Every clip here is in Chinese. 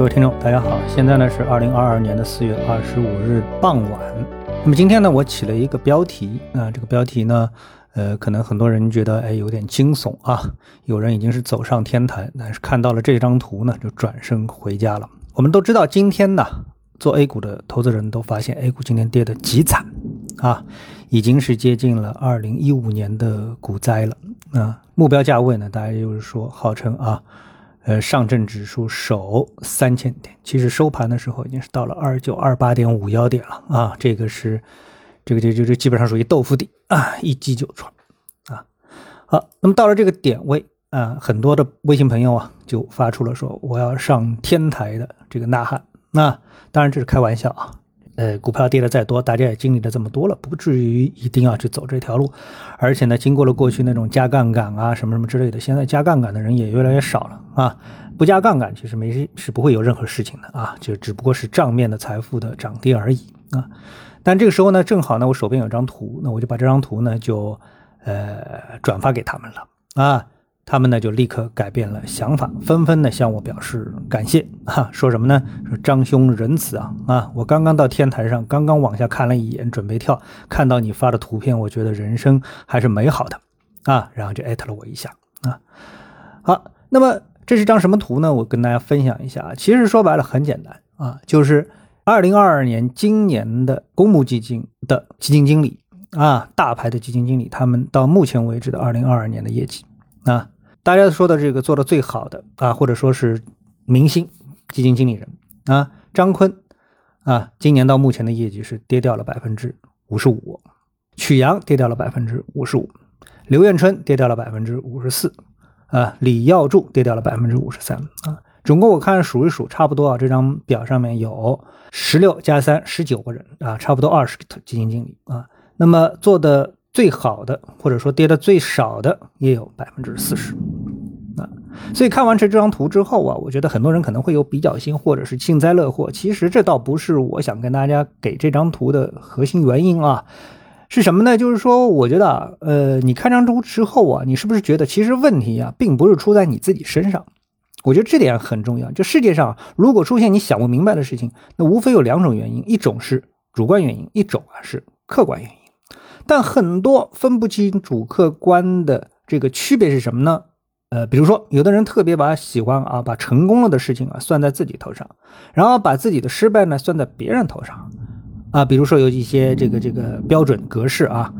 各位听众，大家好，现在呢是二零二二年的四月二十五日傍晚。那么今天呢，我起了一个标题啊，这个标题呢，呃，可能很多人觉得哎有点惊悚啊，有人已经是走上天台，但是看到了这张图呢，就转身回家了。我们都知道，今天呢，做 A 股的投资人都发现 A 股今天跌得极惨啊，已经是接近了二零一五年的股灾了啊。目标价位呢，大家就是说号称啊。呃，上证指数守三千点，其实收盘的时候已经是到了二九二八点五幺点了啊，这个是，这个就就就基本上属于豆腐底啊，一击就穿啊。好，那么到了这个点位啊，很多的微信朋友啊就发出了说我要上天台的这个呐喊，那当然这是开玩笑啊。呃，股票跌的再多，大家也经历了这么多了，不至于一定要去走这条路。而且呢，经过了过去那种加杠杆啊什么什么之类的，现在加杠杆的人也越来越少了啊。不加杠杆其实没是不会有任何事情的啊，就只不过是账面的财富的涨跌而已啊。但这个时候呢，正好呢，我手边有张图，那我就把这张图呢就呃转发给他们了啊。他们呢就立刻改变了想法，纷纷的向我表示感谢啊，说什么呢？说张兄仁慈啊啊！我刚刚到天台上，刚刚往下看了一眼，准备跳，看到你发的图片，我觉得人生还是美好的啊，然后就艾特了我一下啊。好，那么这是张什么图呢？我跟大家分享一下啊。其实说白了很简单啊，就是二零二二年今年的公募基金的基金经理啊，大牌的基金经理，他们到目前为止的二零二二年的业绩啊。大家说的这个做的最好的啊，或者说是明星基金经理人啊，张坤啊，今年到目前的业绩是跌掉了百分之五十五，曲阳跌掉了百分之五十五，刘彦春跌掉了百分之五十四，啊，李耀柱跌掉了百分之五十三啊，总共我看数一数，差不多啊，这张表上面有十六加三十九个人啊，差不多二十个基金经理啊，那么做的。最好的，或者说跌的最少的，也有百分之四十，啊，所以看完这这张图之后啊，我觉得很多人可能会有比较心，或者是幸灾乐祸。其实这倒不是我想跟大家给这张图的核心原因啊，是什么呢？就是说，我觉得，呃，你看张图之后啊，你是不是觉得其实问题啊，并不是出在你自己身上？我觉得这点很重要。就世界上如果出现你想不明白的事情，那无非有两种原因，一种是主观原因，一种啊是客观原因。但很多分不清主客观的这个区别是什么呢？呃，比如说，有的人特别把喜欢啊，把成功了的事情啊算在自己头上，然后把自己的失败呢算在别人头上，啊，比如说有一些这个这个标准格式啊，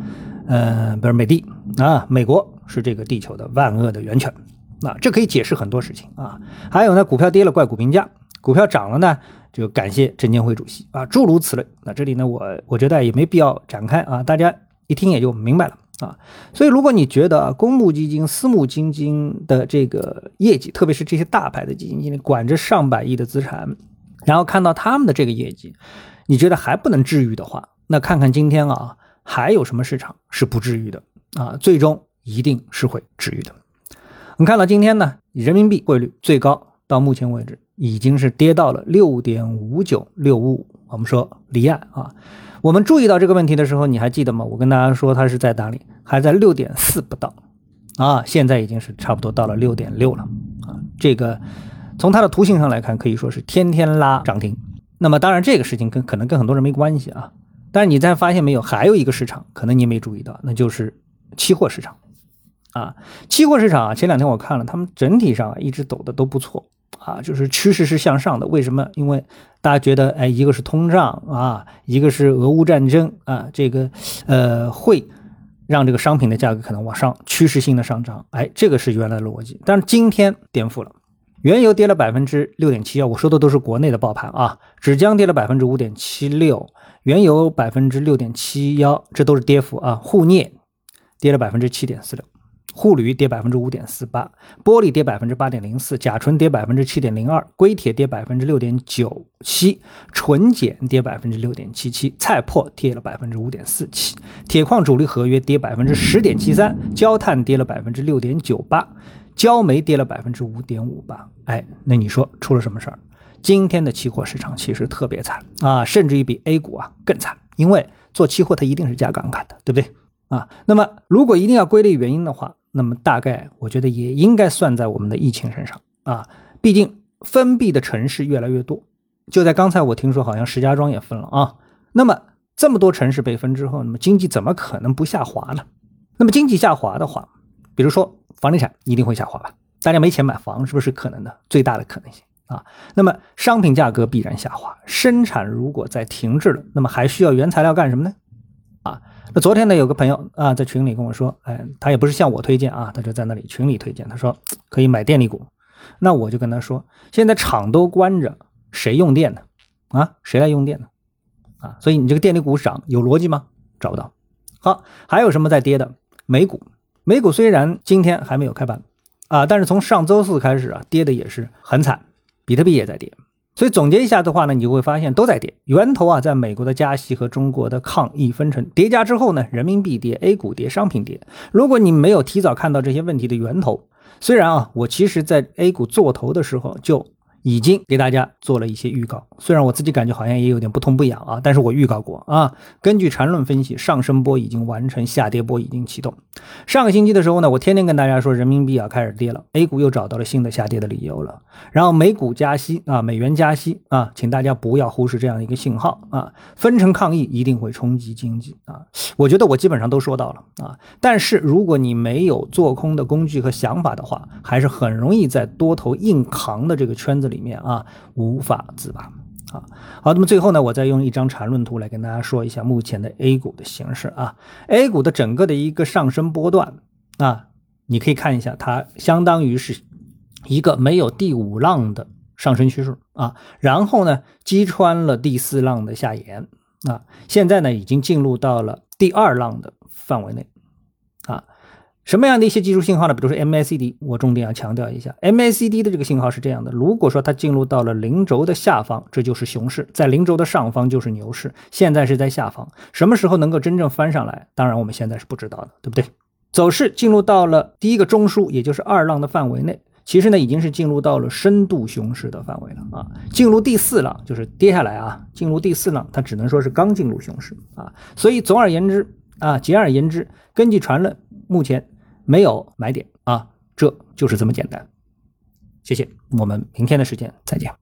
呃，比如美的啊，美国是这个地球的万恶的源泉，那这可以解释很多事情啊。还有呢，股票跌了怪股评价，股票涨了呢就感谢证监会主席啊，诸如此类。那这里呢，我我觉得也没必要展开啊，大家。一听也就明白了啊，所以如果你觉得公募基金、私募基金的这个业绩，特别是这些大牌的基金经理管着上百亿的资产，然后看到他们的这个业绩，你觉得还不能治愈的话，那看看今天啊，还有什么市场是不治愈的啊？最终一定是会治愈的。我们看到今天呢，人民币汇率最高到目前为止已经是跌到了六点五九六五五，我们说离岸啊。我们注意到这个问题的时候，你还记得吗？我跟大家说，它是在哪里？还在六点四不到，啊，现在已经是差不多到了六点六了，啊，这个从它的图形上来看，可以说是天天拉涨停。那么当然，这个事情跟可能跟很多人没关系啊。但是你再发现没有，还有一个市场，可能你没注意到，那就是期货市场，啊，期货市场啊，前两天我看了，他们整体上一直走的都不错。啊，就是趋势是向上的，为什么？因为大家觉得，哎，一个是通胀啊，一个是俄乌战争啊，这个呃会让这个商品的价格可能往上趋势性的上涨，哎，这个是原来的逻辑。但是今天颠覆了，原油跌了百分之六点七幺，我说的都是国内的爆盘啊，纸浆跌了百分之五点七六，原油百分之六点七幺，这都是跌幅啊，沪镍跌了百分之七点四六。沪铝跌百分之五点四八，玻璃跌百分之八点零四，甲醇跌百分之七点零二，硅铁跌百分之六点九七，纯碱跌百分之六点七七，菜粕跌了百分之五点四七，铁矿主力合约跌百分之十点七三，焦炭跌了百分之六点九八，焦煤跌了百分之五点五吧。哎，那你说出了什么事儿？今天的期货市场其实特别惨啊，甚至于比 A 股啊更惨，因为做期货它一定是加杠杆的，对不对？啊，那么如果一定要归类原因的话，那么大概我觉得也应该算在我们的疫情身上啊，毕竟封闭的城市越来越多。就在刚才，我听说好像石家庄也分了啊。那么这么多城市被分之后，那么经济怎么可能不下滑呢？那么经济下滑的话，比如说房地产一定会下滑吧？大家没钱买房，是不是可能的？最大的可能性啊。那么商品价格必然下滑，生产如果在停滞了，那么还需要原材料干什么呢？啊，那昨天呢，有个朋友啊在群里跟我说，哎，他也不是向我推荐啊，他就在那里群里推荐，他说可以买电力股。那我就跟他说，现在厂都关着，谁用电呢？啊，谁来用电呢？啊，所以你这个电力股涨有逻辑吗？找不到。好，还有什么在跌的？美股，美股虽然今天还没有开盘。啊，但是从上周四开始啊，跌的也是很惨，比特币也在跌，所以总结一下的话呢，你就会发现都在跌。源头啊，在美国的加息和中国的抗疫分成叠加之后呢，人民币跌，A 股跌，商品跌。如果你没有提早看到这些问题的源头，虽然啊，我其实在 A 股做头的时候就。已经给大家做了一些预告，虽然我自己感觉好像也有点不痛不痒啊，但是我预告过啊。根据缠论分析，上升波已经完成，下跌波已经启动。上个星期的时候呢，我天天跟大家说人民币啊开始跌了，A 股又找到了新的下跌的理由了。然后美股加息啊，美元加息啊，请大家不要忽视这样一个信号啊。分成抗议一定会冲击经济啊，我觉得我基本上都说到了啊。但是如果你没有做空的工具和想法的话，还是很容易在多头硬扛的这个圈子。里面啊无法自拔。啊，好，那么最后呢，我再用一张缠论图来跟大家说一下目前的 A 股的形势啊，A 股的整个的一个上升波段啊，你可以看一下，它相当于是一个没有第五浪的上升趋势啊，然后呢击穿了第四浪的下沿啊，现在呢已经进入到了第二浪的范围内啊。什么样的一些技术信号呢？比如说 MACD，我重点要强调一下，MACD 的这个信号是这样的：如果说它进入到了零轴的下方，这就是熊市；在零轴的上方就是牛市。现在是在下方，什么时候能够真正翻上来？当然我们现在是不知道的，对不对？走势进入到了第一个中枢，也就是二浪的范围内，其实呢已经是进入到了深度熊市的范围了啊。进入第四浪就是跌下来啊，进入第四浪，它只能说是刚进入熊市啊。所以总而言之啊，简而言之，根据传论，目前。没有买点啊，这就是这么简单。谢谢，我们明天的时间再见。